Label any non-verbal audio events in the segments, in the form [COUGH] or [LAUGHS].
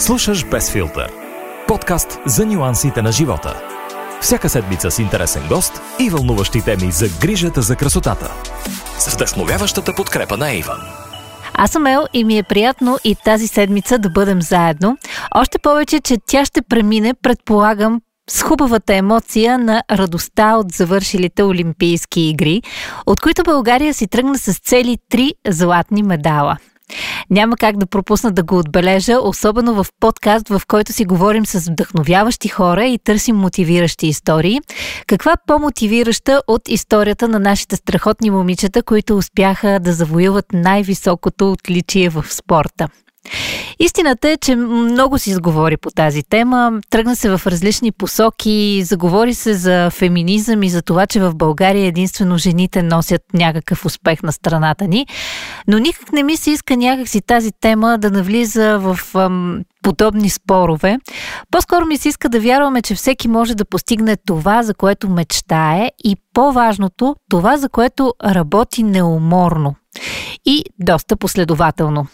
Слушаш Без филтър. Подкаст за нюансите на живота. Всяка седмица с интересен гост и вълнуващи теми за грижата за красотата. С вдъхновяващата подкрепа на Иван. Аз съм Ел и ми е приятно и тази седмица да бъдем заедно. Още повече, че тя ще премине, предполагам, с хубавата емоция на радостта от завършилите Олимпийски игри, от които България си тръгна с цели три златни медала – няма как да пропусна да го отбележа, особено в подкаст, в който си говорим с вдъхновяващи хора и търсим мотивиращи истории. Каква по-мотивираща от историята на нашите страхотни момичета, които успяха да завоюват най-високото отличие в спорта? Истината е, че много си изговори по тази тема, тръгна се в различни посоки, заговори се за феминизъм и за това, че в България единствено жените носят някакъв успех на страната ни, но никак не ми се иска някакси тази тема да навлиза в ам, подобни спорове. По-скоро ми се иска да вярваме, че всеки може да постигне това, за което мечтае и по-важното, това, за което работи неуморно и доста последователно.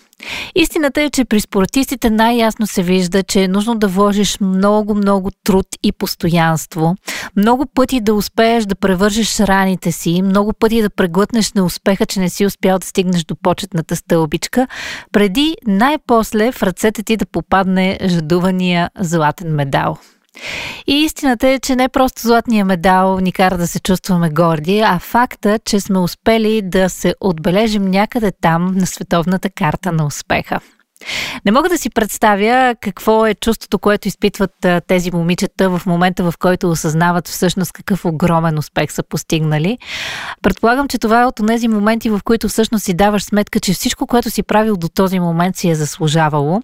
Истината е, че при спортистите най-ясно се вижда, че е нужно да вложиш много-много труд и постоянство, много пъти да успееш да превържеш раните си, много пъти да преглътнеш неуспеха, че не си успял да стигнеш до почетната стълбичка, преди най-после в ръцете ти да попадне жадувания златен медал. И истината е, че не просто златния медал ни кара да се чувстваме горди, а факта, че сме успели да се отбележим някъде там на световната карта на успеха. Не мога да си представя какво е чувството, което изпитват тези момичета в момента, в който осъзнават всъщност какъв огромен успех са постигнали. Предполагам, че това е от тези моменти, в които всъщност си даваш сметка, че всичко, което си правил до този момент си е заслужавало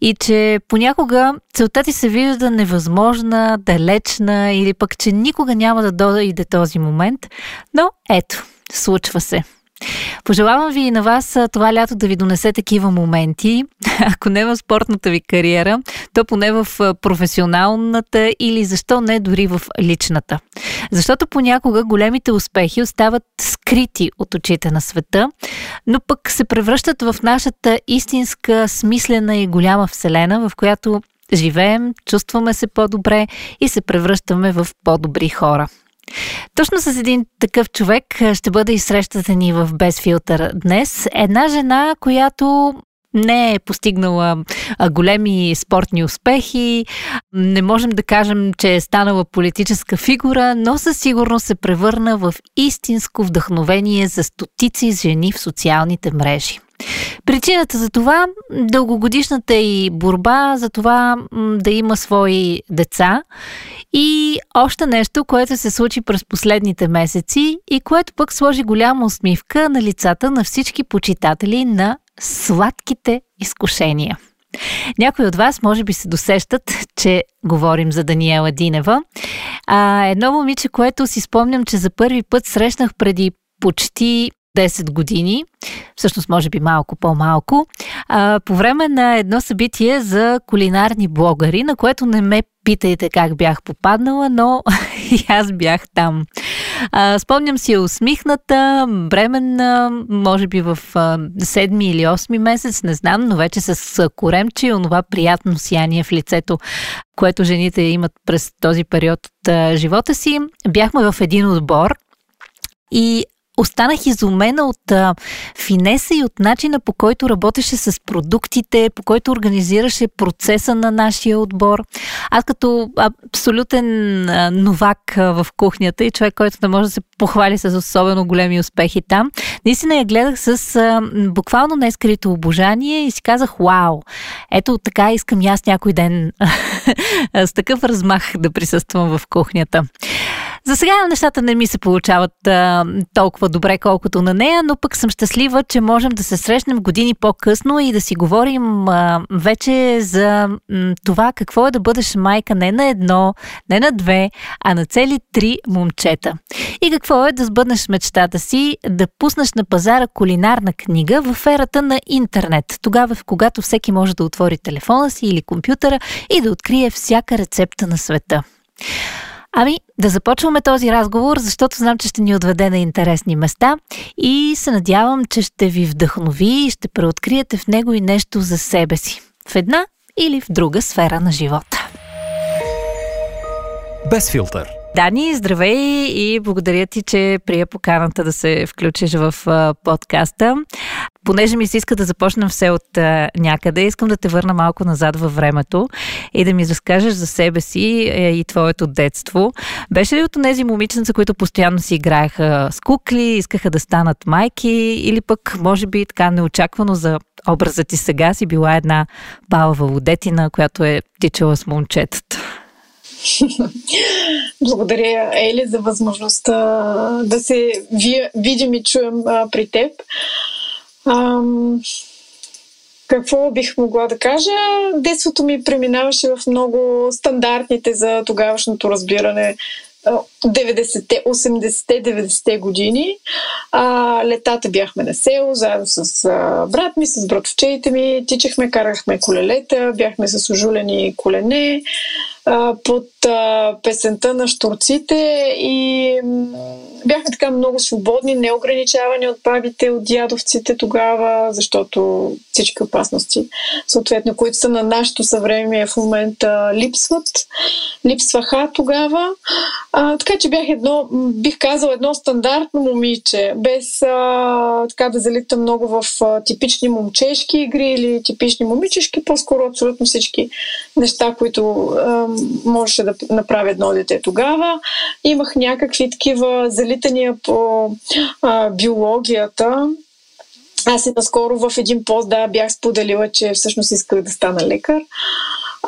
и че понякога целта ти се вижда невъзможна, далечна или пък, че никога няма да дойде този момент. Но ето, случва се. Пожелавам ви и на вас това лято да ви донесе такива моменти, [LAUGHS] ако не в спортната ви кариера, то поне в професионалната или защо не дори в личната. Защото понякога големите успехи остават скрити от очите на света, но пък се превръщат в нашата истинска, смислена и голяма вселена, в която живеем, чувстваме се по-добре и се превръщаме в по-добри хора. Точно с един такъв човек ще бъде и срещата ни в Без филтър днес. Една жена, която не е постигнала големи спортни успехи, не можем да кажем, че е станала политическа фигура, но със сигурност се превърна в истинско вдъхновение за стотици жени в социалните мрежи. Причината за това дългогодишната и борба за това да има свои деца и още нещо, което се случи през последните месеци и което пък сложи голяма усмивка на лицата на всички почитатели на сладките изкушения. Някои от вас може би се досещат, че говорим за Даниела Динева. А, едно момиче, което си спомням, че за първи път срещнах преди почти 10 години, всъщност може би малко по-малко, по време на едно събитие за кулинарни блогъри, на което не ме питайте как бях попаднала, но [LAUGHS] и аз бях там. Спомням си усмихната, бременна, може би в а, седми или осми месец, не знам, но вече с коремче и онова приятно сияние в лицето, което жените имат през този период от живота си. Бяхме в един отбор и останах изумена от а, финеса и от начина по който работеше с продуктите, по който организираше процеса на нашия отбор. Аз като абсолютен а, новак а, в кухнята и човек, който не може да се похвали с особено големи успехи там, наистина я гледах с а, буквално нескрито обожание и си казах, вау, ето така искам и аз някой ден [LAUGHS] с такъв размах да присъствам в кухнята. За сега нещата не ми се получават а, толкова добре, колкото на нея, но пък съм щастлива, че можем да се срещнем години по-късно и да си говорим а, вече за м, това какво е да бъдеш майка не на едно, не на две, а на цели три момчета. И какво е да сбъднеш мечтата си да пуснеш на пазара кулинарна книга в ерата на интернет, тогава в когато всеки може да отвори телефона си или компютъра и да открие всяка рецепта на света. Ами, да започваме този разговор, защото знам, че ще ни отведе на интересни места и се надявам, че ще ви вдъхнови и ще преоткриете в него и нещо за себе си. В една или в друга сфера на живота. Без филтър. Дани, здравей и благодаря ти, че прия поканата да се включиш в подкаста. Понеже ми се иска да започнем все от някъде, искам да те върна малко назад във времето и да ми разкажеш за себе си е, и твоето детство. Беше ли от тези момиченца, които постоянно си играеха с кукли, искаха да станат майки или пък, може би, така неочаквано за образа ти сега си била една балава водетина, която е тичала с момчетата? Благодаря, Ели, за възможността да се видим и чуем при теб. Ам, какво бих могла да кажа? Детството ми преминаваше в много стандартните за тогавашното разбиране 90-те, 80-те, 90-те години. А, летата бяхме на село, заедно с а, брат ми, с братовчеите ми. Тичахме, карахме колелета, бяхме с ожулени колене под а, песента на штурците и бяхме така много свободни, неограничавани от бабите, от дядовците тогава, защото всички опасности, съответно, които са на нашето съвремие в момента, липсват. Липсваха тогава. А, така че бях едно, бих казал, едно стандартно момиче, без а, така да залита много в а, типични момчешки игри или типични момичешки, по-скоро абсолютно всички неща, които а, можеше да направи едно дете тогава. Имах някакви такива залитания по а, биологията. Аз и наскоро в един пост да, бях споделила, че всъщност исках да стана лекар.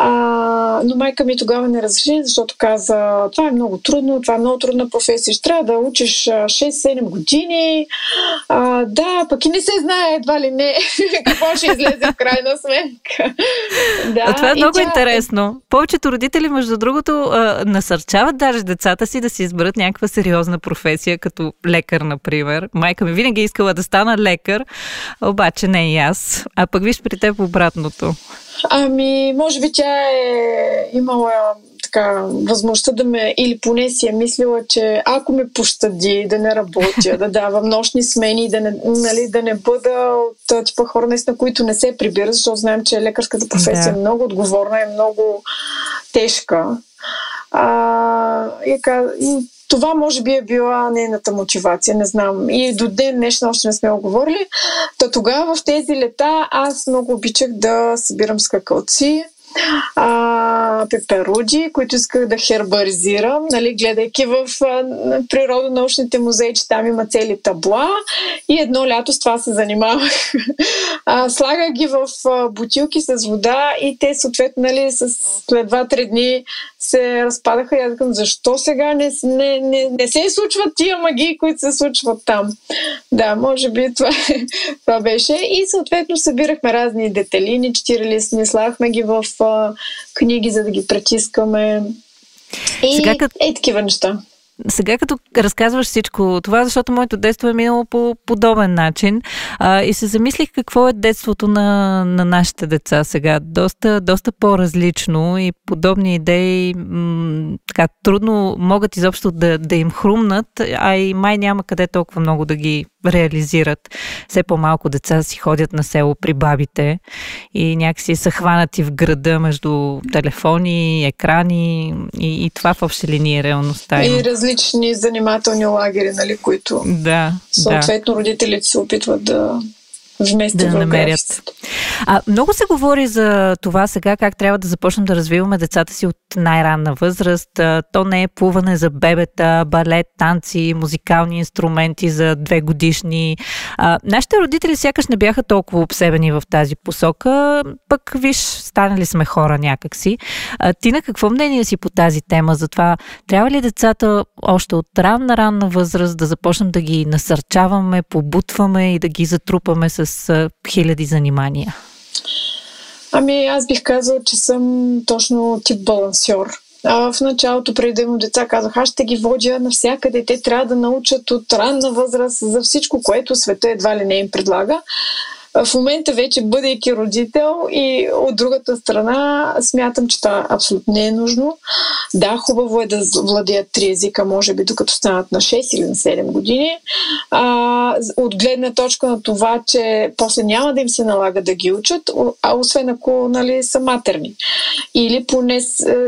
А, но майка ми тогава не разреши, защото каза, това е много трудно, това е много трудна професия, ще трябва да учиш 6-7 години. А, да, пък и не се знае едва ли не [LAUGHS] какво ще излезе в крайна сметка. да, а това е много тя... интересно. Повечето родители, между другото, насърчават даже децата си да си изберат някаква сериозна професия, като лекар, например. Майка ми винаги е искала да стана лекар, обаче не и аз. А пък виж при теб обратното. Ами, може би тя е имала така възможността да ме, или поне си е мислила, че ако ме пощади да не работя, да давам нощни смени, да не, нали, да не бъда от типа хора, наистина, които не се прибират, защото знаем, че лекарската професия да. е много отговорна и много тежка. А, и, и това може би е била нейната мотивация, не знам. И до ден днешно още не сме оговорили. Та тогава в тези лета аз много обичах да събирам скакалци а, пеперуди, които исках да хербаризирам, нали, гледайки в а, природонаучните музеи, че там има цели табла и едно лято с това се занимавах. А, слагах ги в бутилки с вода и те съответно нали, с, след 2-3 дни се разпадаха и аз казвам, защо сега не, не, не, не се случват тия магии, които се случват там. Да, може би това, [LAUGHS] това беше. И съответно събирахме разни деталини, четирили сме, слагахме ги в а, книги, за да ги притискаме. И Сега, като... е такива неща. Сега като разказваш всичко това, защото моето детство е минало по подобен начин а, и се замислих какво е детството на, на нашите деца сега. Доста, доста по-различно и подобни идеи м- така трудно могат изобщо да, да им хрумнат, а и май няма къде толкова много да ги реализират. Все по-малко деца си ходят на село при бабите и някакси са хванати в града между телефони, екрани и, и това в общи линии е реалността. И различни занимателни лагери, нали, които да, съответно да. родителите се опитват да вместо да намерят. А, много се говори за това сега, как трябва да започнем да развиваме децата си от най-ранна възраст. То не е плуване за бебета, балет, танци, музикални инструменти за две годишни. А, нашите родители сякаш не бяха толкова обсебени в тази посока, пък виж, станали сме хора някакси. А, ти на какво мнение си по тази тема? За това трябва ли децата още от ранна-ранна възраст да започнем да ги насърчаваме, побутваме и да ги затрупаме с с хиляди занимания? Ами аз бих казала, че съм точно тип балансьор. А, в началото, преди да имам деца, казах, аз ще ги водя навсякъде. Те трябва да научат от ранна възраст за всичко, което света едва ли не им предлага. В момента вече бъдейки родител и от другата страна смятам, че това абсолютно не е нужно. Да, хубаво е да владеят три езика, може би докато станат на 6 или на 7 години. А, от гледна точка на това, че после няма да им се налага да ги учат, а освен ако нали, са матерни. Или поне е,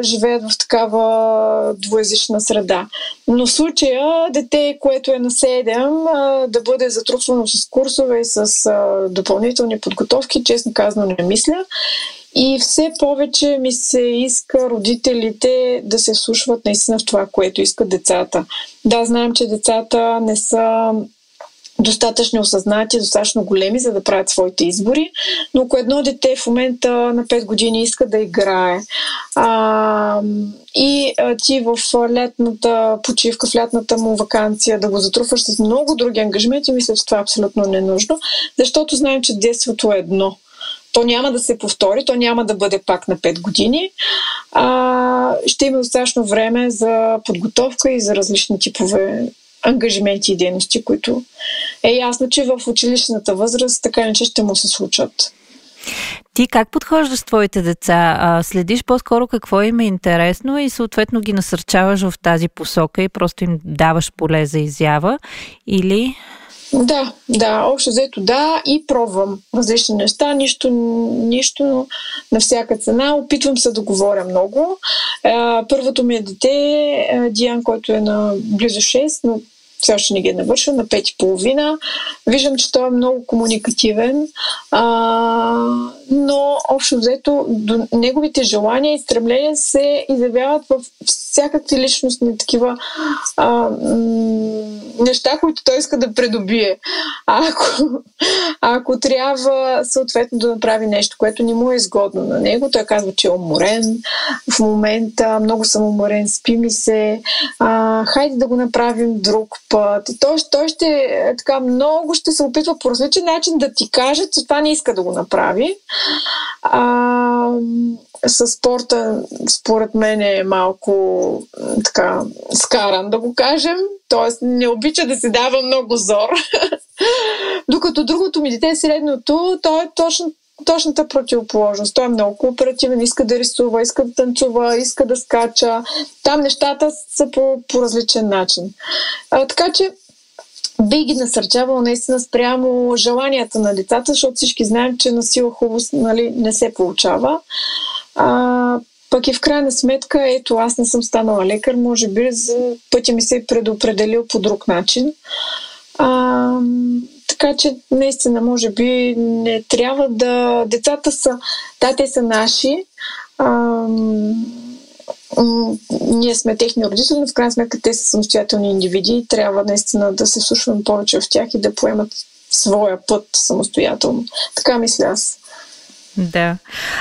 живеят в такава двоязична среда. Но в случая дете, което е на 7, да бъде затрупвано с курсове и с допълнителни подготовки, честно казано не мисля. И все повече ми се иска родителите да се слушват наистина в това, което искат децата. Да, знаем, че децата не са достатъчно осъзнати, достатъчно големи, за да правят своите избори. Но ако едно дете в момента на 5 години иска да играе а, и а, ти в летната почивка, в лятната му вакансия да го затруфаш с много други ангажименти, мисля, че това е абсолютно ненужно, защото знаем, че детството е едно. То няма да се повтори, то няма да бъде пак на 5 години. А, ще има достатъчно време за подготовка и за различни типове ангажименти и дейности, които е ясно, че в училищната възраст така не че ще му се случат. Ти как подхождаш с твоите деца? Следиш по-скоро какво им е интересно и съответно ги насърчаваш в тази посока и просто им даваш поле за изява или... Да, да, общо взето да и пробвам различни неща, нищо, нищо на всяка цена. Опитвам се да говоря много. Първото ми е дете, Диан, който е на близо 6, но все още не ги е навършил, на пет и половина. Виждам, че той е много комуникативен, а, но общо взето до неговите желания и стремления се изявяват в всякакви личностни такива а, м- неща, които той иска да придобие. Ако, ако трябва съответно да направи нещо, което не му е изгодно на него, той казва, че е уморен в момента, много съм уморен, спи ми се, а, хайде да го направим друг път. Той, той ще е, така много ще се опитва по различен начин да ти каже, че това не иска да го направи. А, със спорта, според мен е малко така скаран, да го кажем. Тоест не обича да се дава много зор. [LAUGHS] Докато другото ми дете средното, то е точно точната противоположност. Той е много кооперативен, иска да рисува, иска да танцува, иска да скача. Там нещата са по, по различен начин. А, така че би ги насърчавал наистина спрямо желанията на децата, защото всички знаем, че на сила хубост нали, не се получава. А, пък и в крайна сметка, ето, аз не съм станала лекар, може би за пътя ми се е предопределил по друг начин. А, така че, наистина, може би не трябва да... Децата са... Да, те са наши. А, ние сме техни родители, но в крайна сметка те са самостоятелни индивиди и трябва наистина да се слушваме повече в тях и да поемат своя път самостоятелно. Така мисля аз. Да.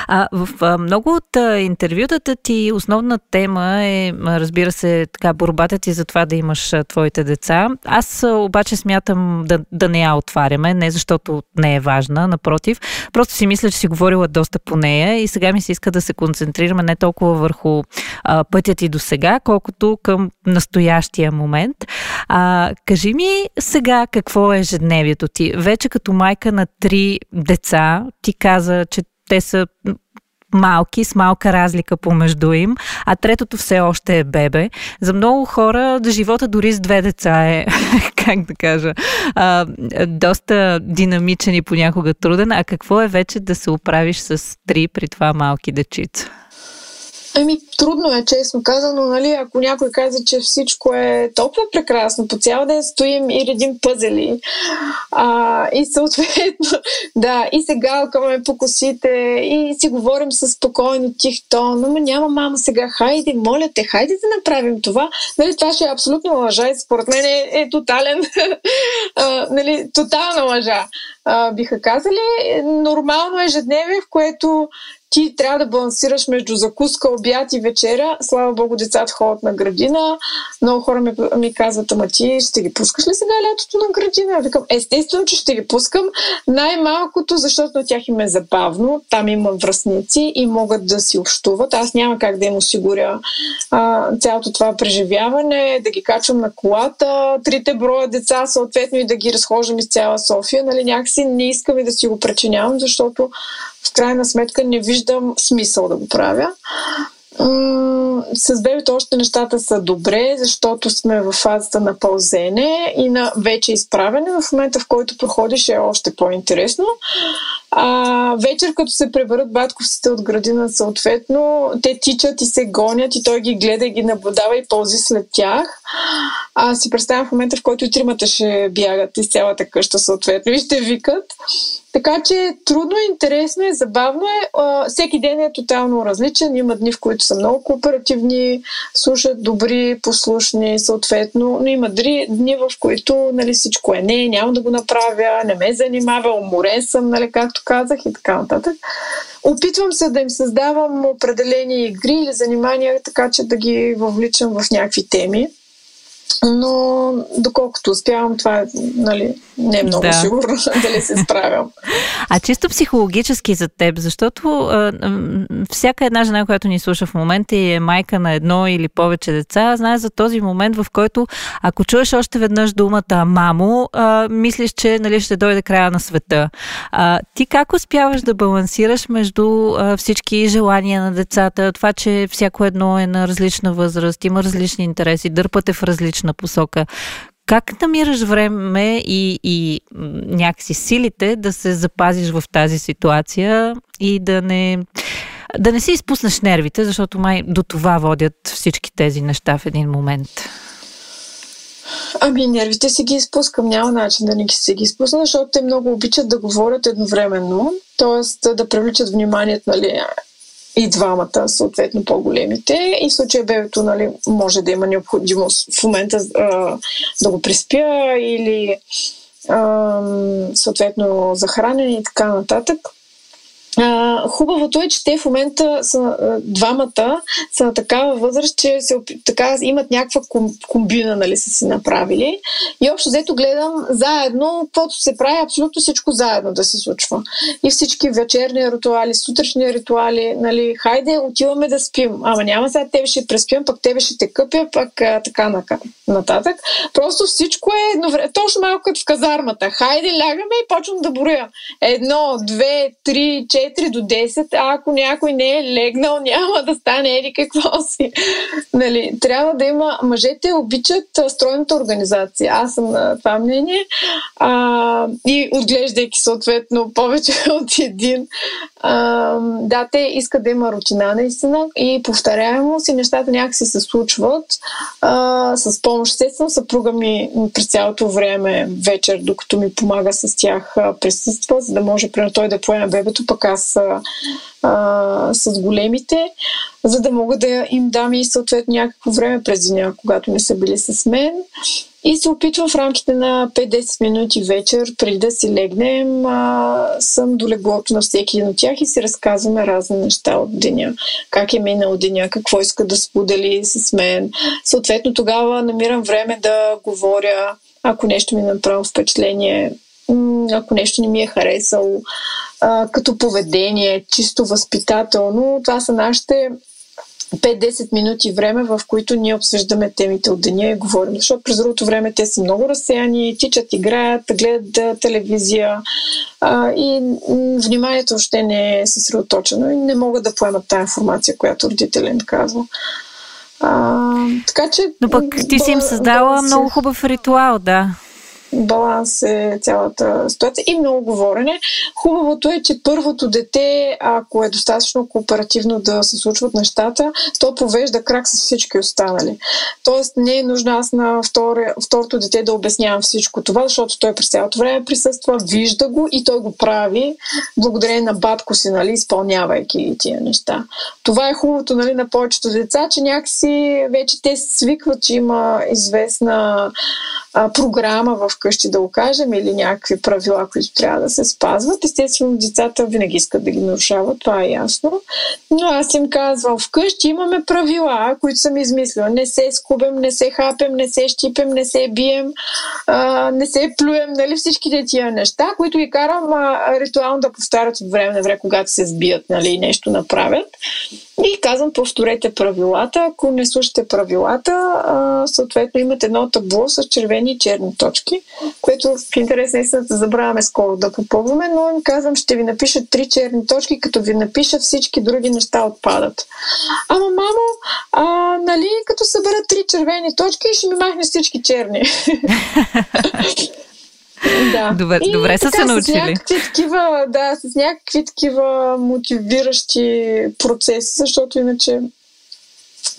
А, в а, много от а, интервютата ти основна тема е, разбира се, така борбата ти за това да имаш а, твоите деца. Аз а, обаче смятам да, да не я отваряме, не защото не е важна, напротив. Просто си мисля, че си говорила доста по нея и сега ми се иска да се концентрираме не толкова върху а, пътя ти до сега, колкото към настоящия момент. А, кажи ми сега какво е ежедневието ти. Вече като майка на три деца, ти каза, че те са малки, с малка разлика помежду им, а третото все още е бебе. За много хора живота дори с две деца е, [LAUGHS] как да кажа, а, доста динамичен и понякога труден. А какво е вече да се оправиш с три при това малки дечица? Ами, трудно е, честно казано, нали, ако някой каза, че всичко е толкова прекрасно, по цял ден стоим и редим пъзели. А, и съответно, [LAUGHS] да, и се галкаме по косите, и си говорим с спокойно, тих тон, но няма мама сега, хайде, моля те, хайде да направим това. Нали, това ще е абсолютно лъжа и според мен е, е тотален, [LAUGHS] а, нали, тотална лъжа. А, биха казали, нормално ежедневие, в което ти трябва да балансираш между закуска, обяд и вечеря. Слава Богу, децата ходят на градина. Много хора ми, ми казват, ама ти ще ги пускаш ли сега лятото на градина? Викам, естествено, че ще ги пускам. Най-малкото, защото на тях им е забавно. Там има връзници и могат да си общуват. Аз няма как да им осигуря а, цялото това преживяване, да ги качвам на колата, трите броя деца, съответно и да ги разхождам из цяла София. Нали, някакси не искам и да си го причинявам, защото в крайна сметка не виждам смисъл да го правя. с бебето още нещата са добре, защото сме в фазата на пълзене и на вече изправене. В момента, в който проходиш е още по-интересно. А, вечер, като се преберат батковците от градина, съответно, те тичат и се гонят и той ги гледа и ги наблюдава и ползи след тях. А си представям в момента, в който и тримата ще бягат из цялата къща, съответно, и ще викат. Така че трудно, интересно е, забавно е. А, всеки ден е тотално различен. Има дни, в които са много кооперативни, слушат добри, послушни, съответно, но има дни, в които нали, всичко е не, няма да го направя, не ме занимава, уморен съм, нали, както казах и така нататък. Опитвам се да им създавам определени игри или занимания, така че да ги въвличам в някакви теми. Но доколкото успявам, това е, нали, не е много да. сигурно [LAUGHS] дали се справям. А чисто психологически за теб, защото а, всяка една жена, която ни слуша в момента и е майка на едно или повече деца, знае за този момент, в който ако чуеш още веднъж думата мамо, а, мислиш, че нали, ще дойде края на света. А, ти как успяваш да балансираш между а, всички желания на децата, това, че всяко едно е на различна възраст, има различни интереси, дърпате в различна посока. Как намираш време и, и някакси силите да се запазиш в тази ситуация и да не, да не си изпуснеш нервите, защото май до това водят всички тези неща в един момент? Ами нервите си ги изпускам, няма начин да не ги си ги изпусна, защото те много обичат да говорят едновременно, т.е. да привличат вниманието, нали, и двамата, съответно по-големите. И в случая бебето нали, може да има необходимост в момента а, да го приспя или а, съответно за хранене и така нататък. А, хубавото е, че те в момента са двамата са на такава възраст, че се, така, имат някаква комбина, нали, са си направили. И общо взето гледам заедно, каквото се прави, абсолютно всичко заедно да се случва. И всички вечерни ритуали, сутрешни ритуали, нали, хайде, отиваме да спим. Ама няма сега тебе ще преспим, пък тебе ще те къпя, пък а, така нататък. Просто всичко е едно време. Точно малко като в казармата. Хайде, лягаме и почвам да броя. Едно, две, три, четири 4 до 10, а ако някой не е легнал, [LAUGHS] няма да стане ели какво си. Нали, трябва да има... Мъжете обичат стройната организация. Аз съм на това мнение. А, и отглеждайки съответно повече [LAUGHS] от един. Да, те искат да има рутина наистина и повторяемост и нещата някакси се случват а, с помощ. Естествено, съпруга ми през цялото време вечер, докато ми помага с тях, присъства, за да може примерно той да поеме бебето, пък аз а, с големите, за да мога да им дам и съответно някакво време през деня, когато не са били с мен. И се опитвам в рамките на 5-10 минути вечер, преди да си легнем, а, съм до леглото на всеки един от тях и си разказваме разни неща от деня. Как е минал деня, какво иска да сподели с мен. Съответно тогава намирам време да говоря, ако нещо ми е направи впечатление, ако нещо не ми е харесало, като поведение, чисто възпитателно. Това са нашите 5-10 минути време, в които ние обсъждаме темите от деня и говорим. Защото през другото време те са много разсеяни, тичат, играят, гледат телевизия а, и вниманието още не е съсредоточено и не могат да поемат тази информация, която родителя им казва. А, така че. Но пък ти си им създала много хубав ритуал, да баланс е цялата ситуация и много говорене. Хубавото е, че първото дете, ако е достатъчно кооперативно да се случват нещата, то повежда крак с всички останали. Тоест не е нужно аз на втори, второто дете да обяснявам всичко това, защото той през цялото време присъства, вижда го и той го прави благодарение на батко си, нали, изпълнявайки тия неща. Това е хубавото нали, на повечето деца, че някакси вече те свикват, че има известна а, програма в къщи, да го кажем, или някакви правила, които трябва да се спазват. Естествено, децата винаги искат да ги нарушават, това е ясно. Но аз им казвам, вкъщи имаме правила, които съм измислила. Не се скубем, не се хапем, не се щипем, не се бием, а, не се плюем, нали всичките тия неща, които ги карам а, ритуално да повтарят от време на време, когато се сбият, нали, нещо направят. И казвам, повторете правилата. Ако не слушате правилата, а, съответно имате едно табло с червени и черни точки, което в интерес на истината забравяме скоро да попълваме, но им казвам, ще ви напиша три черни точки, като ви напиша всички други неща отпадат. Ама, мамо, а, нали, като събера три червени точки, ще ми махне всички черни. [LAUGHS] Да. Добре, и добре са се научили. С някакви такива, да, с някакви такива мотивиращи процеси, защото иначе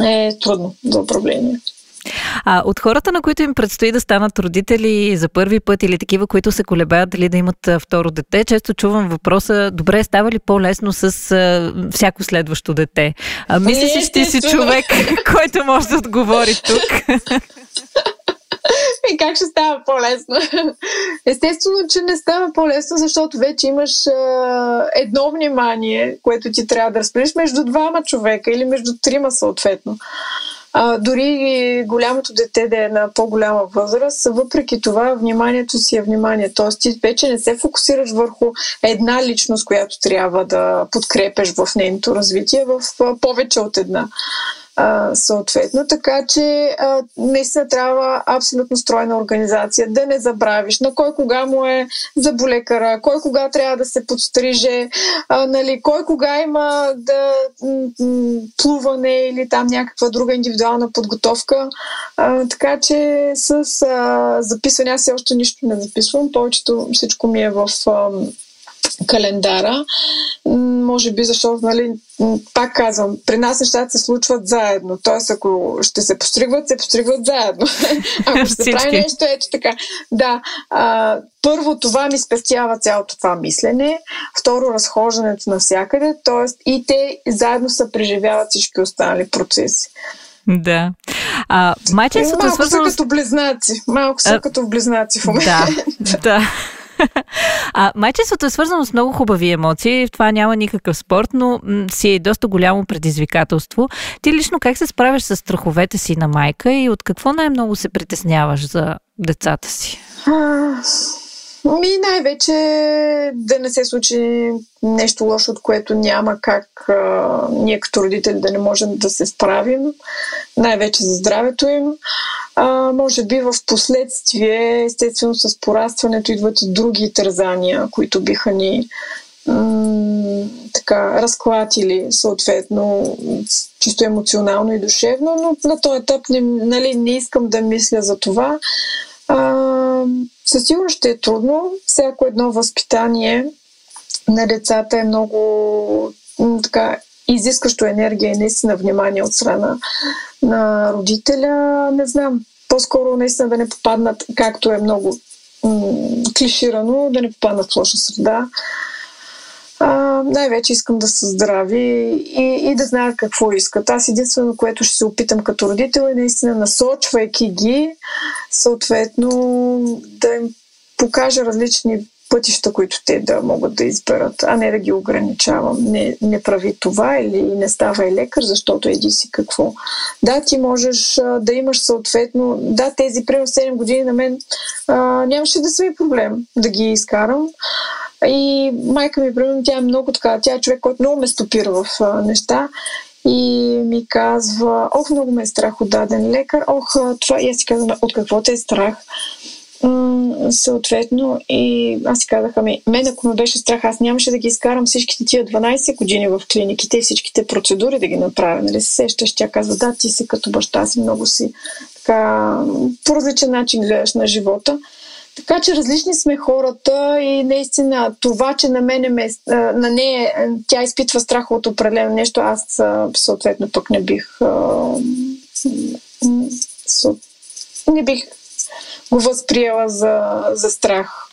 е трудно за управление. А от хората, на които им предстои да станат родители за първи път или такива, които се колебаят дали да имат второ дете, често чувам въпроса, добре, става ли по-лесно с а, всяко следващо дете? А, мислиш, че ти си човек, [LAUGHS] който може да отговори тук? [LAUGHS] [LAUGHS] И как ще става по-лесно? Естествено, че не става по-лесно, защото вече имаш а, едно внимание, което ти трябва да разпределиш между двама човека или между трима съответно. А, дори голямото дете да е на по-голяма възраст, въпреки това вниманието си е внимание. Тоест ти вече не се фокусираш върху една личност, която трябва да подкрепеш в нейното развитие, в повече от една съответно. Така че а, наистина трябва абсолютно стройна организация. Да не забравиш на кой кога му е за болекара, кой кога трябва да се подстриже, а, нали, кой кога има да м- плуване или там някаква друга индивидуална подготовка. А, така че с а, записване, аз все още нищо не записвам, повечето всичко ми е в а, календара. Може би, защото, нали, пак казвам, при нас нещата се случват заедно. Тоест, ако ще се постригват, се постригват заедно. [LAUGHS] ако ще се прави нещо, ето така. Да. А, първо, това ми спестява цялото това мислене. Второ, разхождането навсякъде. Тоест, и те заедно се преживяват всички останали процеси. Да. А, майчинството е свързано... са като близнаци. Малко са а, като близнаци в момента. Да, [LAUGHS] да. [LAUGHS] А майчеството е свързано с много хубави емоции. Това няма никакъв спорт, но си е доста голямо предизвикателство. Ти лично как се справяш с страховете си на майка и от какво най-много се притесняваш за децата си? Ми най-вече да не се случи нещо лошо, от което няма как а, ние като родители да не можем да се справим. Най-вече за здравето им. А, може би в последствие, естествено с порастването идват и други тързания, които биха ни м- така разклатили съответно чисто емоционално и душевно, но на този етап не, нали, не искам да мисля за това. А, със сигурност ще е трудно. Всяко едно възпитание на децата е много така изискащо енергия и наистина внимание от страна на родителя. Не знам, по-скоро наистина да не попаднат, както е много м- клиширано, да не попаднат в лоша среда. Най-вече искам да са здрави и, и да знаят какво искат. Аз единствено, което ще се опитам като родител е наистина насочвайки ги, съответно да им покажа различни пътища, които те да могат да изберат, а не да ги ограничавам. Не, не прави това или не ставай лекар, защото еди си какво. Да, ти можеш да имаш съответно, да, тези примерно 7 години на мен а, нямаше да са ми проблем да ги изкарам. И майка ми, примерно, тя е много така, тя е човек, който много ме стопира в а, неща и ми казва, ох, много ме е страх от даден лекар, ох, това, и аз си казвам, от какво те е страх? съответно и аз си казах, ами, мен ако ме беше страх, аз нямаше да ги изкарам всичките тия 12 години в клиниките и всичките процедури да ги направя. Нали се сещаш? Тя казва, да, ти си като баща си, много си така, по различен начин гледаш на живота. Така че различни сме хората и наистина това, че на мене ме, на нея тя изпитва страх от определено нещо, аз съответно пък не бих не бих го възприела за, за страх.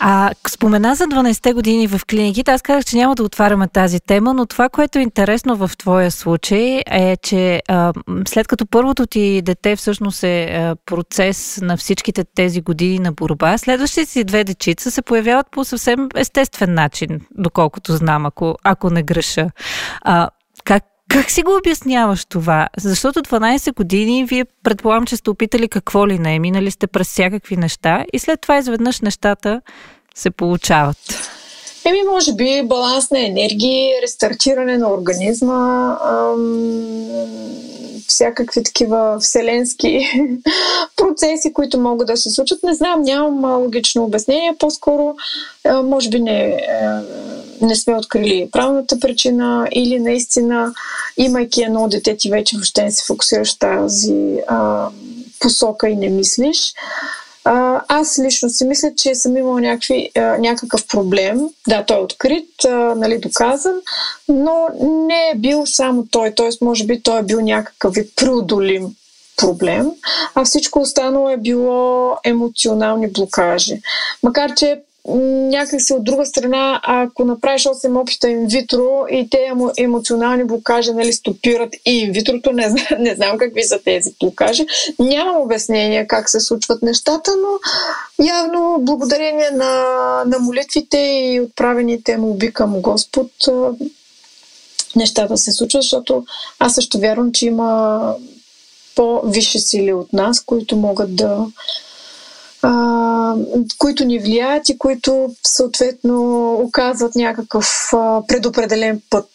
А спомена за 12-те години в клиниките. Аз казах, че няма да отваряме тази тема, но това, което е интересно в твоя случай е, че а, след като първото ти дете всъщност е а, процес на всичките тези години на борба, следващите си две дечица се появяват по съвсем естествен начин, доколкото знам, ако, ако не греша. А, как, си го обясняваш това? Защото 12 години вие предполагам, че сте опитали какво ли не, минали сте през всякакви неща и след това изведнъж нещата се получават. Еми, може би баланс на енергии, рестартиране на организма, ам, всякакви такива вселенски [LAUGHS] процеси, които могат да се случат. Не знам, нямам логично обяснение. По-скоро, може би не, не сме открили правилната причина или наистина, имайки едно дете, ти вече въобще не се фокусираш в тази а, посока и не мислиш. А, аз лично си мисля, че съм имала някакви, а, някакъв проблем. Да, той е открит, а, нали, доказан, но не е бил само той. Т.е. може би той е бил някакъв преодолим проблем, а всичко останало е било емоционални блокажи. Макар, че някакси от друга страна, ако направиш 8 опита инвитро и те емоционални блокажи нали, стопират и инвитрото, не, не знам какви са тези блокажи. Нямам обяснение как се случват нещата, но явно благодарение на, на молитвите и отправените молби към Господ нещата се случват, защото аз също вярвам, че има по-висши сили от нас, които могат да които ни влияят и които съответно оказват някакъв предопределен път.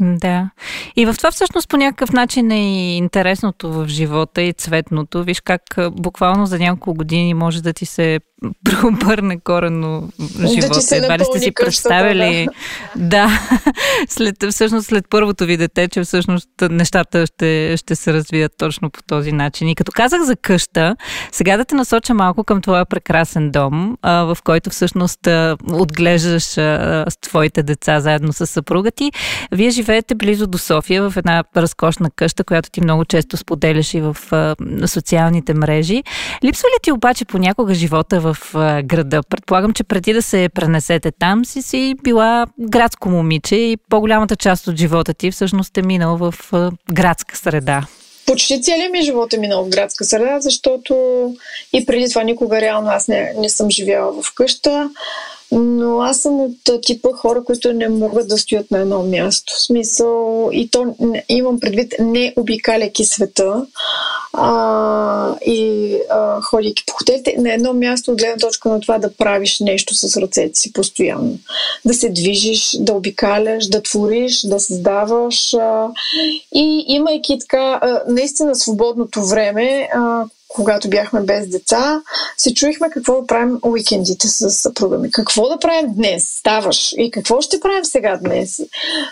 Да. И в това всъщност по някакъв начин е и интересното в живота и цветното. Виж как буквално за няколко години може да ти се преобърне корено живота. Да Едва ли сте си представили? Да. да. [LAUGHS] След, всъщност след първото ви дете, че всъщност нещата ще, ще се развият точно по този начин. И като казах за къща, сега да те насоча малко към твоя прекрасен дом, а, в който всъщност а, отглеждаш а, с твоите деца заедно с съпруга ти. Вие живеете близо до София в една разкошна къща, която ти много често споделяш и в а, социалните мрежи. Липсва ли ти обаче понякога живота в в града. Предполагам, че преди да се пренесете там си си била градско момиче и по-голямата част от живота ти всъщност е минал в градска среда. Почти целият ми живот е минал в градска среда, защото и преди това никога реално аз не, не съм живяла в къща. Но аз съм от типа хора, които не могат да стоят на едно място. В смисъл, и то имам предвид не обикаляйки света а, и а, ходейки по хотелите, на едно място от гледна точка на това да правиш нещо с ръцете си постоянно. Да се движиш, да обикаляш, да твориш, да създаваш. А, и имайки така, а, наистина свободното време, а, когато бяхме без деца, се чуихме какво да правим уикендите с съпруга ми. Какво да правим днес? Ставаш. И какво ще правим сега днес?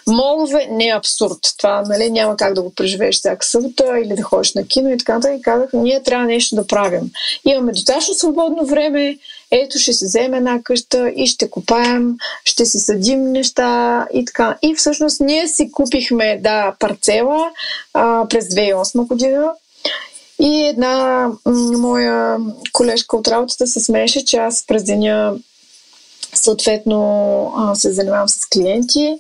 Молове не е абсурд. Това нали, няма как да го преживееш всяка събота или да ходиш на кино и така. И казах, ние трябва нещо да правим. Имаме достатъчно свободно време, ето ще се вземе една къща и ще копаем, ще си съдим неща и така. И всъщност ние си купихме, да, парцела а, през 2008 година и една моя колежка от работата се смееше, че аз през деня съответно се занимавам с клиенти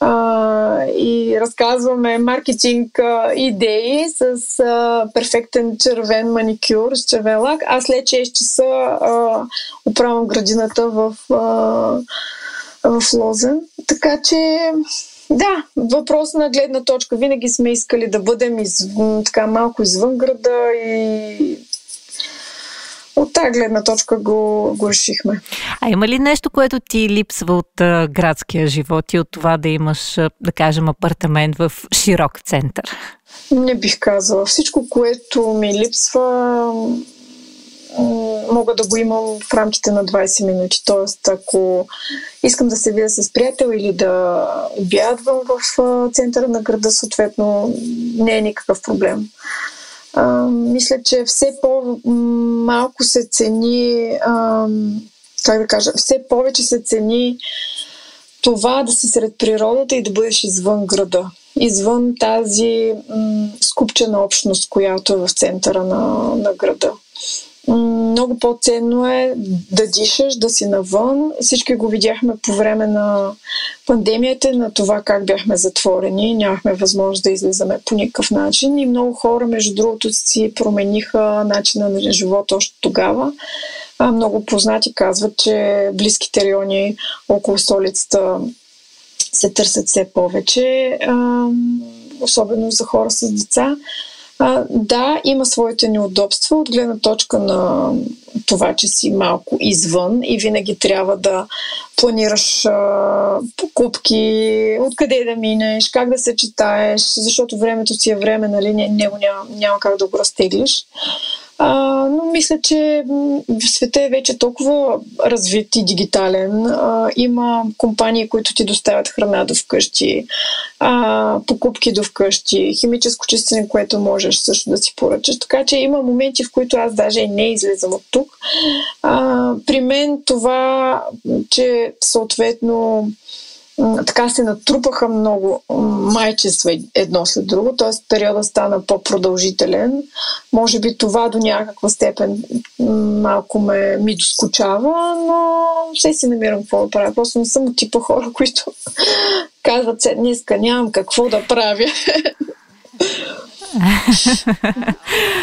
а, и разказваме маркетинг а, идеи с а, перфектен червен маникюр, с червен лак. Аз след 6 часа а, управям градината в, а, в Лозен. Така че да, въпрос на гледна точка. Винаги сме искали да бъдем из, така малко извън града и от тази гледна точка го, го решихме. А има ли нещо, което ти липсва от а, градския живот и от това да имаш, да кажем, апартамент в широк център? Не бих казала. Всичко, което ми липсва, мога да го имам в рамките на 20 минути. Тоест, ако искам да се видя с приятел или да обядвам в центъра на града, съответно не е никакъв проблем. А, мисля, че все по-малко се цени, а, как да кажа, все повече се цени това да си сред природата и да бъдеш извън града. Извън тази м- скупчена общност, която е в центъра на, на града много по-ценно е да дишаш, да си навън. Всички го видяхме по време на пандемията, на това как бяхме затворени. Нямахме възможност да излизаме по никакъв начин. И много хора, между другото, си промениха начина на живот още тогава. А, много познати казват, че близките райони около столицата се търсят все повече, особено за хора с деца. А, да, има своите неудобства от гледна точка на това, че си малко извън и винаги трябва да планираш а, покупки, откъде да минеш, как да се четаеш, защото времето си е време, нали, него няма, няма как да го разтеглиш. А, но мисля, че света е вече толкова развит и дигитален. А, има компании, които ти доставят храна до вкъщи, а, покупки до вкъщи, химическо чистене, което можеш също да си поръчаш. Така че има моменти, в които аз даже и не излизам от тук. А, при мен това, че съответно така се натрупаха много майчества едно след друго, т.е. периода стана по-продължителен. Може би това до някаква степен малко ме, ми доскочава, но все си намирам какво да правя. Просто не съм от типа хора, които [LAUGHS] казват, се днеска нямам какво да правя. [LAUGHS]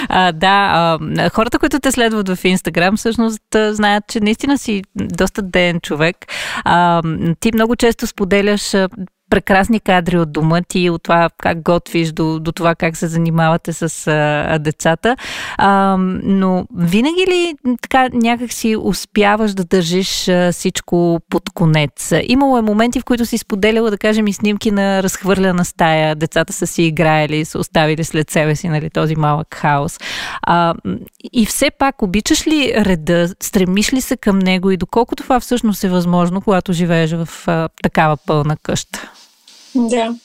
а, да, а, хората, които те следват в Инстаграм, всъщност знаят, че наистина си доста ден човек. А, ти много често споделяш прекрасни кадри от дома ти, от това как готвиш, до, до това как се занимавате с а, децата. А, но винаги ли така някак си успяваш да държиш а, всичко под конец? Имало е моменти, в които си споделяла, да кажем, и снимки на разхвърляна стая, децата са си играели, са оставили след себе си нали, този малък хаос. А, и все пак, обичаш ли реда, стремиш ли се към него и доколко това всъщност е възможно, когато живееш в а, такава пълна къща? Да.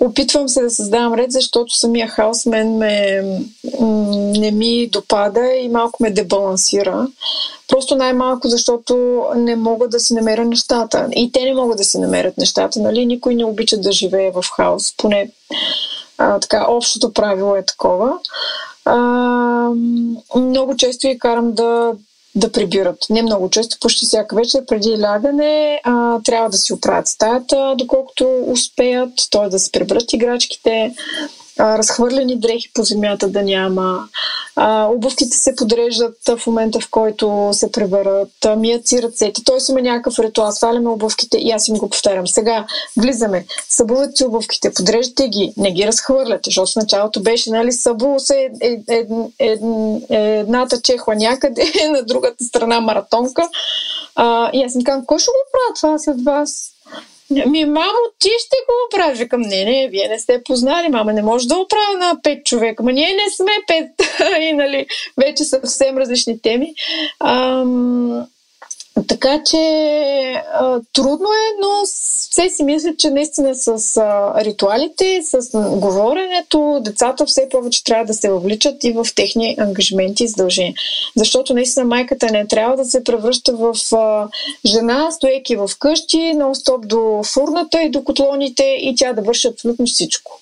Опитвам се да създавам ред, защото самия хаос мен ме, не ми допада и малко ме дебалансира. Просто най-малко, защото не мога да си намеря нещата. И те не могат да си намерят нещата. Нали? Никой не обича да живее в хаос. Поне а, така, общото правило е такова. А, много често и карам да, да прибират. Не много често, почти всяка вечер преди лягане а, трябва да си оправят стаята, доколкото успеят, т.е. да се прибрат играчките, разхвърлени дрехи по земята да няма. А, обувките се подреждат в момента, в който се преберат, мият си ръцете. Той има някакъв ритуал. Сваляме обувките и аз им го повтарям. Сега влизаме, събуват си обувките, подреждате ги, не ги разхвърляте, защото в началото беше, нали, събуло се е, е, е, е, едната чехла някъде, [LAUGHS] на другата страна маратонка. А, и аз им казвам, кой ще го правя това след вас? Ми, мамо, ти ще го оправиш. Викам, не, не, вие не сте познали, мама, не може да оправя на пет човека. Ма ние не сме пет. [LAUGHS] и, нали, вече съвсем различни теми. Ам, така че а, трудно е, но все си мисля, че наистина с а, ритуалите, с говоренето, децата все повече трябва да се въвличат и в техни ангажименти и задължения. Защото наистина майката не трябва да се превръща в а, жена, стоейки в къщи, нон-стоп до фурната и до котлоните и тя да върши абсолютно всичко.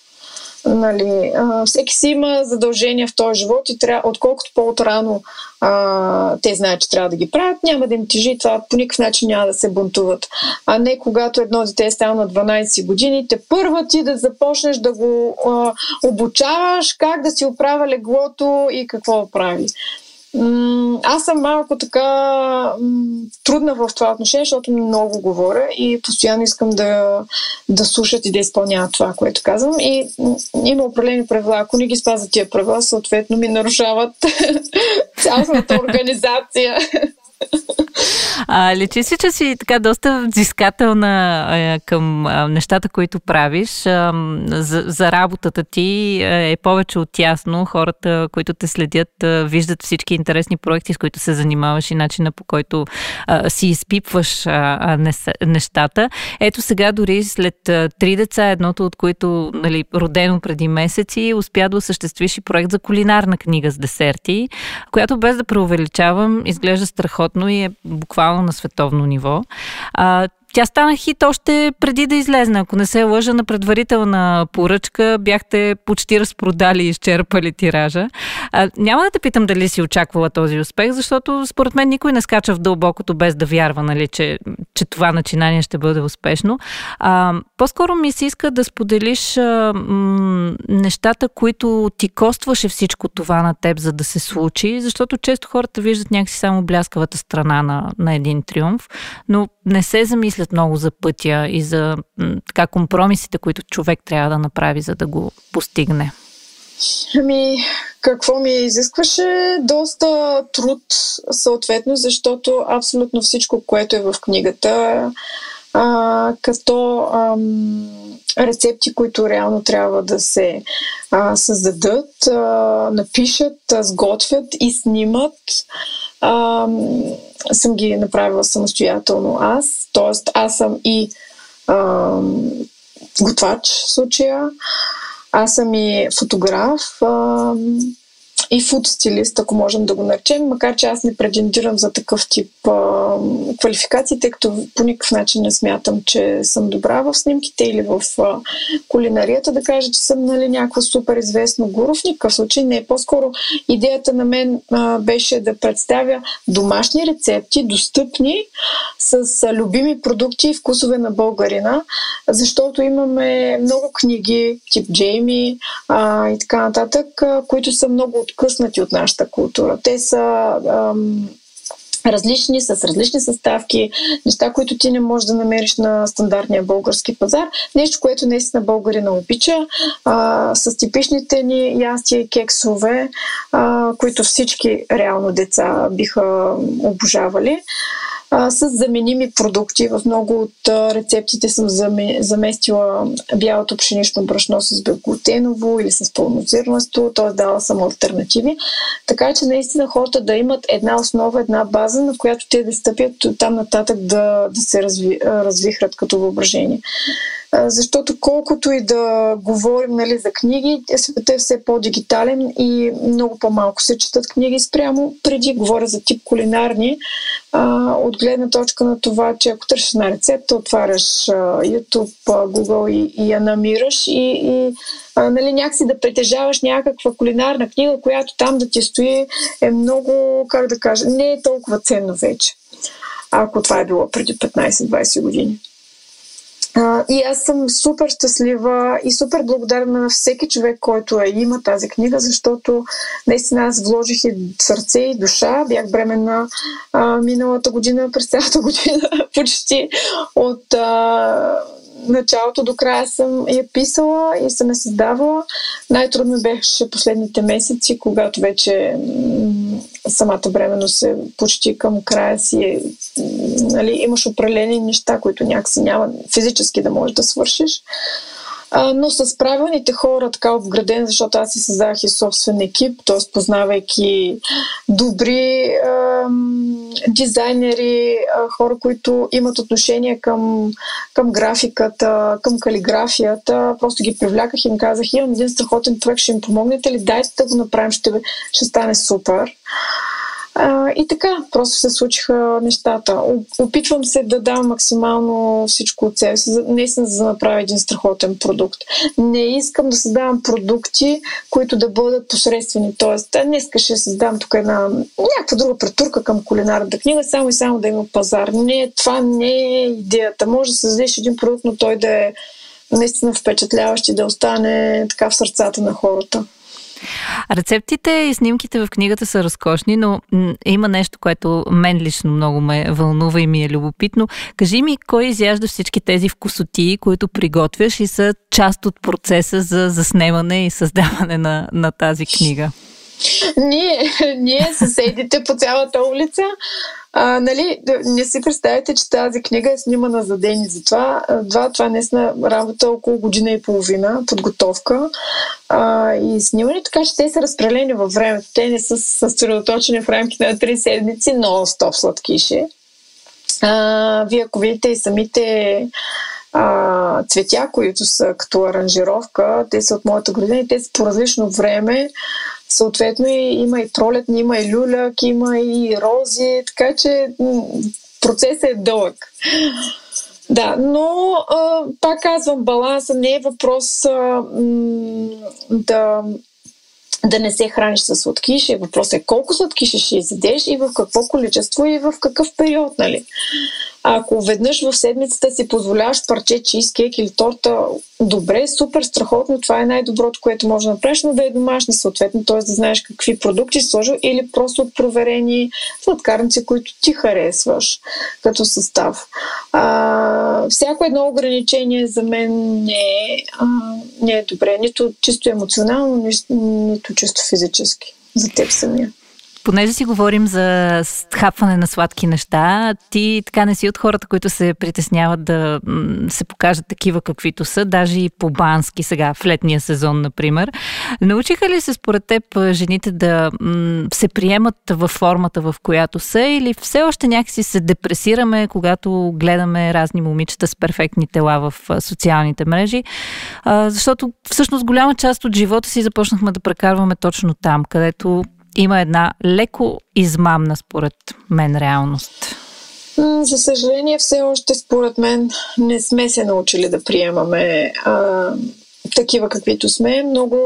Нали, а, всеки си има задължения в този живот и трябва, отколкото по-отрано а, те знаят, че трябва да ги правят, няма да им тежи това, по никакъв начин няма да се бунтуват. А не когато едно дете е стало на 12 години, те първа ти да започнеш да го а, обучаваш как да си оправя леглото и какво прави. Аз съм малко така трудна в това отношение, защото много говоря и постоянно искам да, да слушат и да изпълняват това, което казвам. И има определени правила. Ако не ги спазват тия правила, съответно ми нарушават [LAUGHS] цялата [LAUGHS] организация. [LAUGHS] А, лечи си, че си така доста взискателна а, към а, нещата, които правиш. А, за, за работата ти е повече от ясно. Хората, които те следят, а, виждат всички интересни проекти, с които се занимаваш и начина по който а, си изпипваш а, а, нещата. Ето сега дори след а, три деца, едното от които нали, родено преди месеци, успя да осъществиш и проект за кулинарна книга с десерти, която без да преувеличавам изглежда страхотно и е буквално на световно ниво. А, тя стана хит още преди да излезне. Ако не се лъжа на предварителна поръчка, бяхте почти разпродали и изчерпали тиража. А, няма да те питам дали си очаквала този успех, защото според мен никой не скача в дълбокото без да вярва, нали, че, че това начинание ще бъде успешно. А, по-скоро ми се иска да споделиш а, м- нещата, които ти костваше всичко това на теб, за да се случи, защото често хората виждат някакси само бляскавата страна на, на един триумф, но не се замислят много за пътя и за така компромисите, които човек трябва да направи, за да го постигне. Ами, какво ми изискваше? Доста труд, съответно, защото абсолютно всичко, което е в книгата, а, като ам, рецепти, които реално трябва да се а, създадат, а, напишат, а, сготвят и снимат. А, съм ги направила самостоятелно аз, т.е. аз съм и а, готвач в случая, аз съм и фотограф. А, и фуд стилист, ако можем да го наречем, макар че аз не претендирам за такъв тип а, квалификации, тъй като по никакъв начин не смятам, че съм добра в снимките или в а, кулинарията, да кажа, че съм нали, някаква супер известно гуру. В никакъв случай не. По-скоро идеята на мен а, беше да представя домашни рецепти, достъпни, с а, любими продукти и вкусове на българина, защото имаме много книги, тип Джейми а, и така нататък, а, които са много откъснати от нашата култура. Те са ам, различни, с различни съставки, неща, които ти не можеш да намериш на стандартния български пазар. Нещо, което наистина българина обича, а, с типичните ни ястия и кексове, а, които всички реално деца биха обожавали а, с заменими продукти. В много от а, рецептите съм заместила бялото пшенично брашно с безглутеново или с пълнозирнасто, т.е. дала съм альтернативи. Така че наистина хората да имат една основа, една база, на която те да стъпят там нататък да, да се разви, развихрат като въображение защото колкото и да говорим нали, за книги, светът е все по-дигитален и много по-малко се четат книги спрямо преди. Говоря за тип кулинарни, а, от гледна точка на това, че ако търсиш на рецепта, отваряш а, YouTube, Google и, и я намираш и, и а, нали, някакси да притежаваш някаква кулинарна книга, която там да ти стои е много, как да кажа, не е толкова ценно вече, ако това е било преди 15-20 години. А, и аз съм супер щастлива и супер благодарна на всеки човек, който е, има тази книга, защото наистина аз вложих и сърце и душа. Бях бременна а, миналата година, през цялата [LAUGHS] година почти от а, началото до края съм я писала и съм я създавала. Най-трудно беше последните месеци, когато вече самата бременност е почти към края си. Нали, имаш определени неща, които някакси няма физически да можеш да свършиш но с правилните хора, така обграден, защото аз си създах и собствен екип, т.е. познавайки добри а, дизайнери, а, хора, които имат отношение към, към графиката, към калиграфията. Просто ги привляках и им казах, имам един страхотен проект, ще им помогнете ли? Дайте да го направим, ще, ще стане супер. А, и така, просто се случиха нещата. Опитвам се да дам максимално всичко от себе си, наистина за да направя един страхотен продукт. Не искам да създавам продукти, които да бъдат посредствени. Тоест, днес ще създам тук една някаква друга претурка към кулинарната книга, само и само да има пазар. Не, това не е идеята. Може да създадеш един продукт, но той да е наистина впечатляващ и да остане така в сърцата на хората. Рецептите и снимките в книгата са разкошни, но има нещо, което мен лично много ме вълнува и ми е любопитно. Кажи ми, кой изяжда всички тези вкусоти, които приготвяш и са част от процеса за заснемане и създаване на, на тази книга? Ние, ние съседите по цялата улица. А, нали, не си представяте, че тази книга е снимана за ден и за това. Това, това наистина работа около година и половина, подготовка а, и снимане, така че те са разпределени във времето. Те не са съсредоточени в рамките на три седмици, но стоп сладкиши. А, вие ако видите и самите а, цветя, които са като аранжировка, те са от моята градина и те са по различно време. Съответно и, има и пролетни, има и люляк, има и рози, така че процесът е дълъг. Да, но а, пак казвам, баланса не е въпрос а, да да не се храниш с сладкиши. Въпросът е колко сладкиши ще изядеш и в какво количество и в какъв период, нали? Ако веднъж в седмицата си позволяваш парче чизкейк или торта, добре, супер, страхотно, това е най-доброто, което може да направиш, но да е домашни съответно, т.е. да знаеш какви продукти сложил или просто от проверени сладкарници, които ти харесваш като състав. А, всяко едно ограничение за мен не е, а, не е добре, нито чисто емоционално, нито, нито чисто физически за теб самия понеже си говорим за хапване на сладки неща, ти така не си от хората, които се притесняват да се покажат такива каквито са, даже и по-бански сега, в летния сезон, например. Научиха ли се според теб жените да се приемат във формата, в която са, или все още някакси се депресираме, когато гледаме разни момичета с перфектни тела в социалните мрежи? Защото всъщност голяма част от живота си започнахме да прекарваме точно там, където има една леко измамна, според мен, реалност? За съжаление, все още, според мен, не сме се научили да приемаме а, такива каквито сме. Много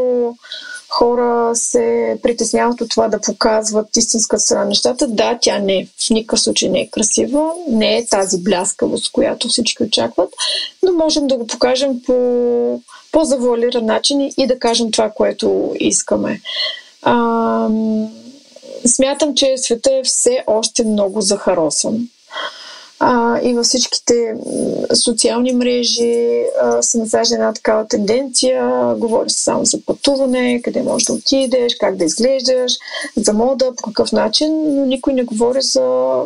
хора се притесняват от това да показват истинска страна на нещата. Да, тя не в никакъв случай не е красива, не е тази бляскавост, която всички очакват, но можем да го покажем по по-завуалиран начин и да кажем това, което искаме. А, смятам, че света е все още много захаросан. А, и във всичките социални мрежи а, се насажда една такава тенденция. Говори се само за пътуване, къде можеш да отидеш, как да изглеждаш, за мода, по какъв начин, но никой не говори за,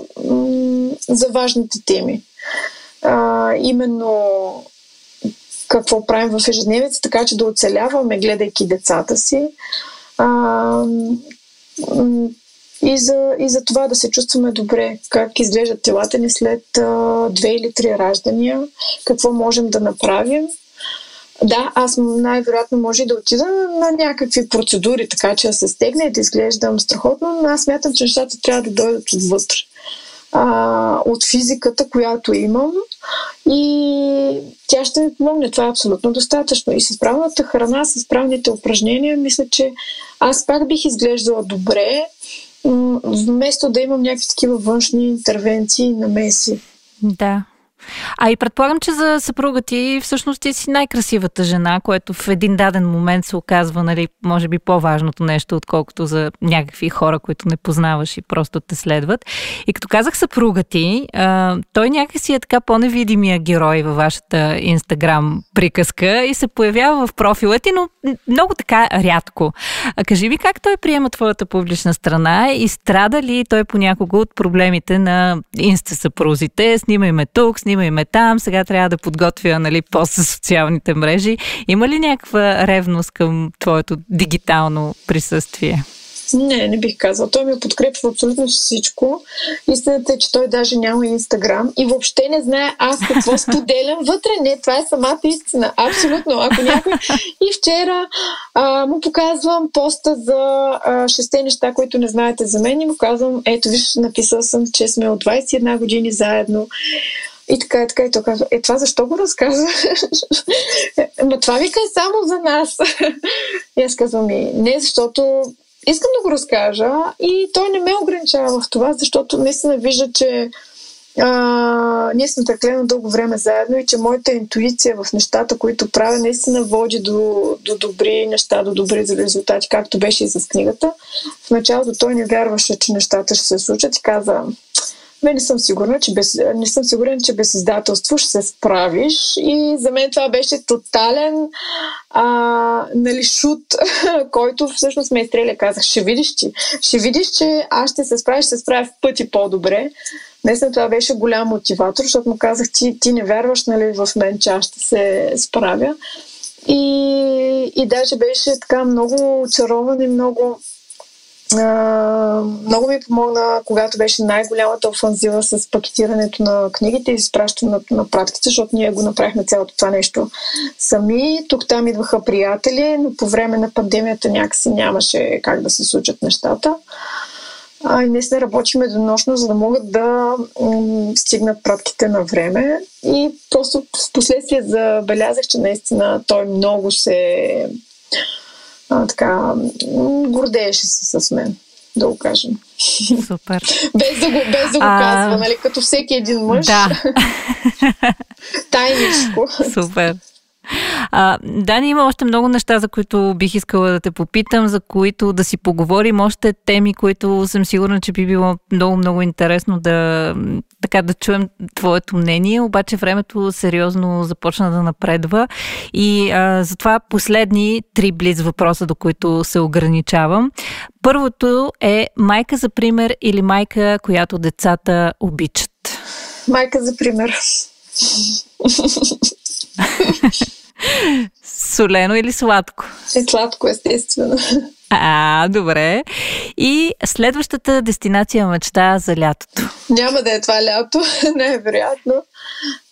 за важните теми. А, именно какво правим в ежедневието, така че да оцеляваме, гледайки децата си. А, и за, и за това да се чувстваме добре, как изглеждат телата ни след а, две или три раждания, какво можем да направим. Да, аз най-вероятно може да отида на някакви процедури, така че да се стегне и да изглеждам страхотно, но аз мятам, че нещата трябва да дойдат отвътре а, от физиката, която имам и тя ще ми помогне. Това е абсолютно достатъчно. И с правилната храна, с правилните упражнения, мисля, че аз пак бих изглеждала добре, вместо да имам някакви такива външни интервенции и намеси. Да, а и предполагам, че за съпруга ти всъщност ти си най-красивата жена, което в един даден момент се оказва, нали, може би по-важното нещо, отколкото за някакви хора, които не познаваш и просто те следват. И като казах съпруга ти, а, той някакси е така по-невидимия герой във вашата инстаграм приказка и се появява в профила ти, но много така рядко. А кажи ми как той приема твоята публична страна и страда ли той понякога от проблемите на инста съпрузите? Снимай ме тук, снимай ме там, сега трябва да подготвя нали, пост за социалните мрежи. Има ли някаква ревност към твоето дигитално присъствие? Не, не бих казал. Той ме подкрепя в абсолютно всичко. Истината е, че той даже няма Инстаграм и въобще не знае аз какво [LAUGHS] споделям вътре. Не, това е самата истина. Абсолютно. Ако някой... И вчера а, му показвам поста за а, шесте неща, които не знаете за мен и му казвам, ето виж, написал съм, че сме от 21 години заедно. И така, и така, и той казва, е, това защо го разказваш? Ма това вика е само за нас. и аз казвам, и не, защото искам да го разкажа и той не ме ограничава в това, защото наистина вижда, че а, ние сме треклено дълго време заедно и че моята интуиция в нещата, които правя, наистина води до, до добри неща, до добри резултати, както беше и с книгата. В началото той не вярваше, че нещата ще се случат и каза, Ме не съм сигурна, че без, не съм сигурен, че без издателство ще се справиш. И за мен това беше тотален а, нали, шут, [LAUGHS] който всъщност ме изстреля. Казах, ще видиш ти. Ще видиш, че аз ще се справя, ще се справя в пъти по-добре. Наистина това беше голям мотиватор, защото му казах, ти, ти не вярваш нали, в мен, че аз ще се справя. И, и даже беше така много очарован и много много ми помогна, когато беше най-голямата офанзива с пакетирането на книгите и изпращането на пратките, защото ние го направихме цялото това нещо сами. Тук там идваха приятели, но по време на пандемията някакси нямаше как да се случат нещата. А, и наистина работиме до нощно, за да могат да м- стигнат пратките на време. И просто в последствие забелязах, че наистина той много се а, така, гордееше се с мен, да го кажем. Супер. [LAUGHS] без да го, без да го а... казва, нали, като всеки един мъж. Да. [LAUGHS] Тайничко. [LAUGHS] Супер. А, Дани, има още много неща, за които бих искала да те попитам, за които да си поговорим. Още теми, които съм сигурна, че би било много-много интересно да, така, да чуем твоето мнение. Обаче времето сериозно започна да напредва. И а, затова последни три близ въпроса, до които се ограничавам. Първото е майка за пример или майка, която децата обичат? Майка за пример. Солено или сладко? Е сладко, естествено. А, добре. И следващата дестинация мечта за лятото? Няма да е това лято, [LAUGHS] най-вероятно.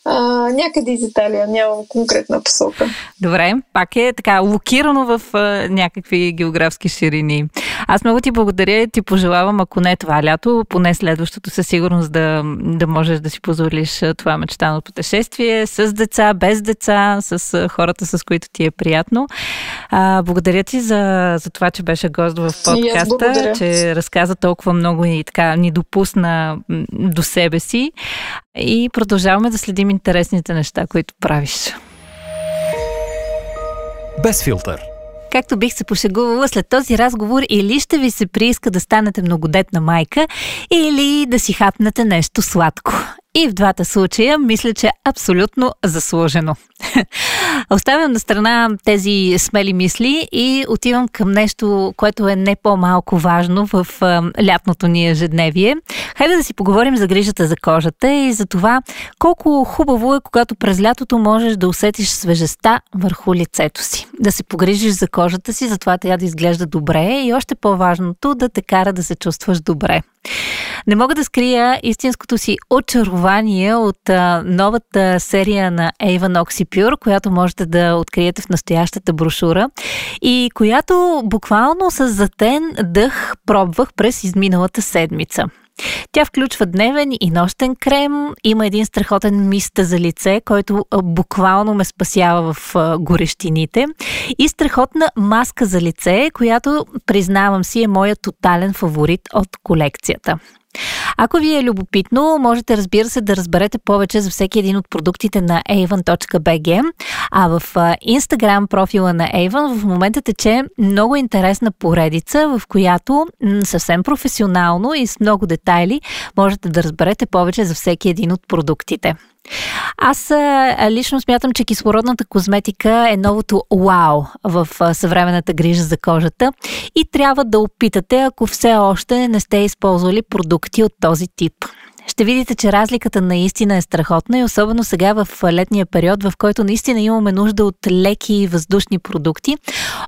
А, някъде из Италия, нямам конкретна посока. Добре, пак е така локирано в а, някакви географски ширини. Аз много ти благодаря и ти пожелавам, ако не това лято, поне следващото със сигурност да, да можеш да си позволиш това мечтано пътешествие с деца, без деца, с хората, с които ти е приятно. А, благодаря ти за, за това, че беше гост в подкаста, че разказа толкова много и така ни допусна до себе си. И продължаваме да следим интересните неща, които правиш. Без филтър. Както бих се пошегувала след този разговор, или ще ви се прииска да станете многодетна майка, или да си хапнете нещо сладко. И в двата случая мисля, че е абсолютно заслужено. [LAUGHS] Оставям на страна тези смели мисли и отивам към нещо, което е не по-малко важно в лятното ни ежедневие. Хайде да си поговорим за грижата за кожата и за това колко хубаво е, когато през лятото можеш да усетиш свежеста върху лицето си. Да се погрижиш за кожата си, затова тя да изглежда добре и още по-важното да те кара да се чувстваш добре. Не мога да скрия истинското си очарование от а, новата серия на Avon Oxypure, която можете да откриете в настоящата брошура и която буквално с затен дъх пробвах през изминалата седмица. Тя включва дневен и нощен крем, има един страхотен мист за лице, който буквално ме спасява в горещините и страхотна маска за лице, която признавам си е моят тотален фаворит от колекцията. Ако ви е любопитно, можете разбира се да разберете повече за всеки един от продуктите на avon.bg, а в Instagram профила на Avon в момента тече много интересна поредица, в която съвсем професионално и с много детайли можете да разберете повече за всеки един от продуктите. Аз лично смятам, че кислородната козметика е новото вау в съвременната грижа за кожата и трябва да опитате, ако все още не сте използвали продукти от този тип ще видите, че разликата наистина е страхотна и особено сега в летния период, в който наистина имаме нужда от леки и въздушни продукти.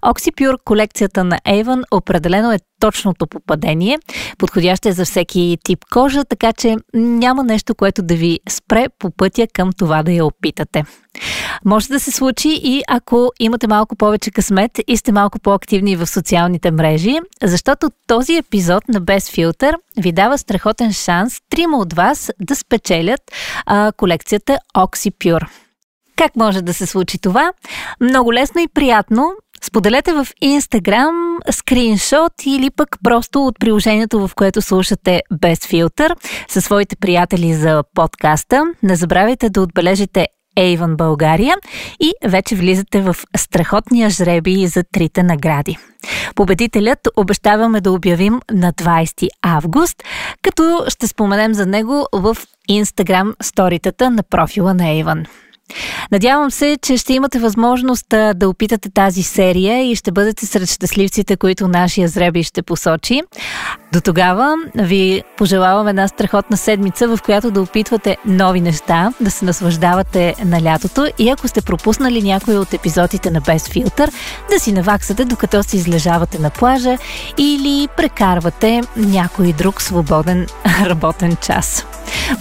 Oxypure колекцията на Avon определено е точното попадение. Подходяща е за всеки тип кожа, така че няма нещо, което да ви спре по пътя към това да я опитате. Може да се случи и ако имате малко повече късмет и сте малко по-активни в социалните мрежи, защото този епизод на Без филтър ви дава страхотен шанс трима от вас да спечелят а, колекцията Oxypure. Как може да се случи това? Много лесно и приятно. Споделете в Instagram скриншот или пък просто от приложението, в което слушате без филтър със своите приятели за подкаста. Не забравяйте да отбележите Avon България и вече влизате в страхотния жреби за трите награди. Победителят обещаваме да обявим на 20 август, като ще споменем за него в Instagram сторитата на профила на Avon. Надявам се, че ще имате възможност да опитате тази серия и ще бъдете сред щастливците, които нашия зреби ще посочи. До тогава ви пожелавам една страхотна седмица, в която да опитвате нови неща, да се наслаждавате на лятото и ако сте пропуснали някои от епизодите на Без филтър, да си наваксате докато се излежавате на плажа или прекарвате някой друг свободен [LAUGHS] работен час.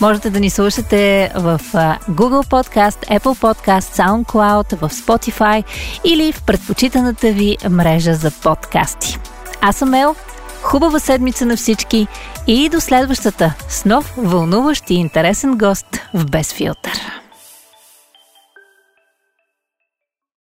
Можете да ни слушате в Google Podcast, Apple Podcast, SoundCloud, в Spotify или в предпочитаната ви мрежа за подкасти. Аз съм Ел, Хубава седмица на всички и до следващата с нов, вълнуващ и интересен гост в Без филтър.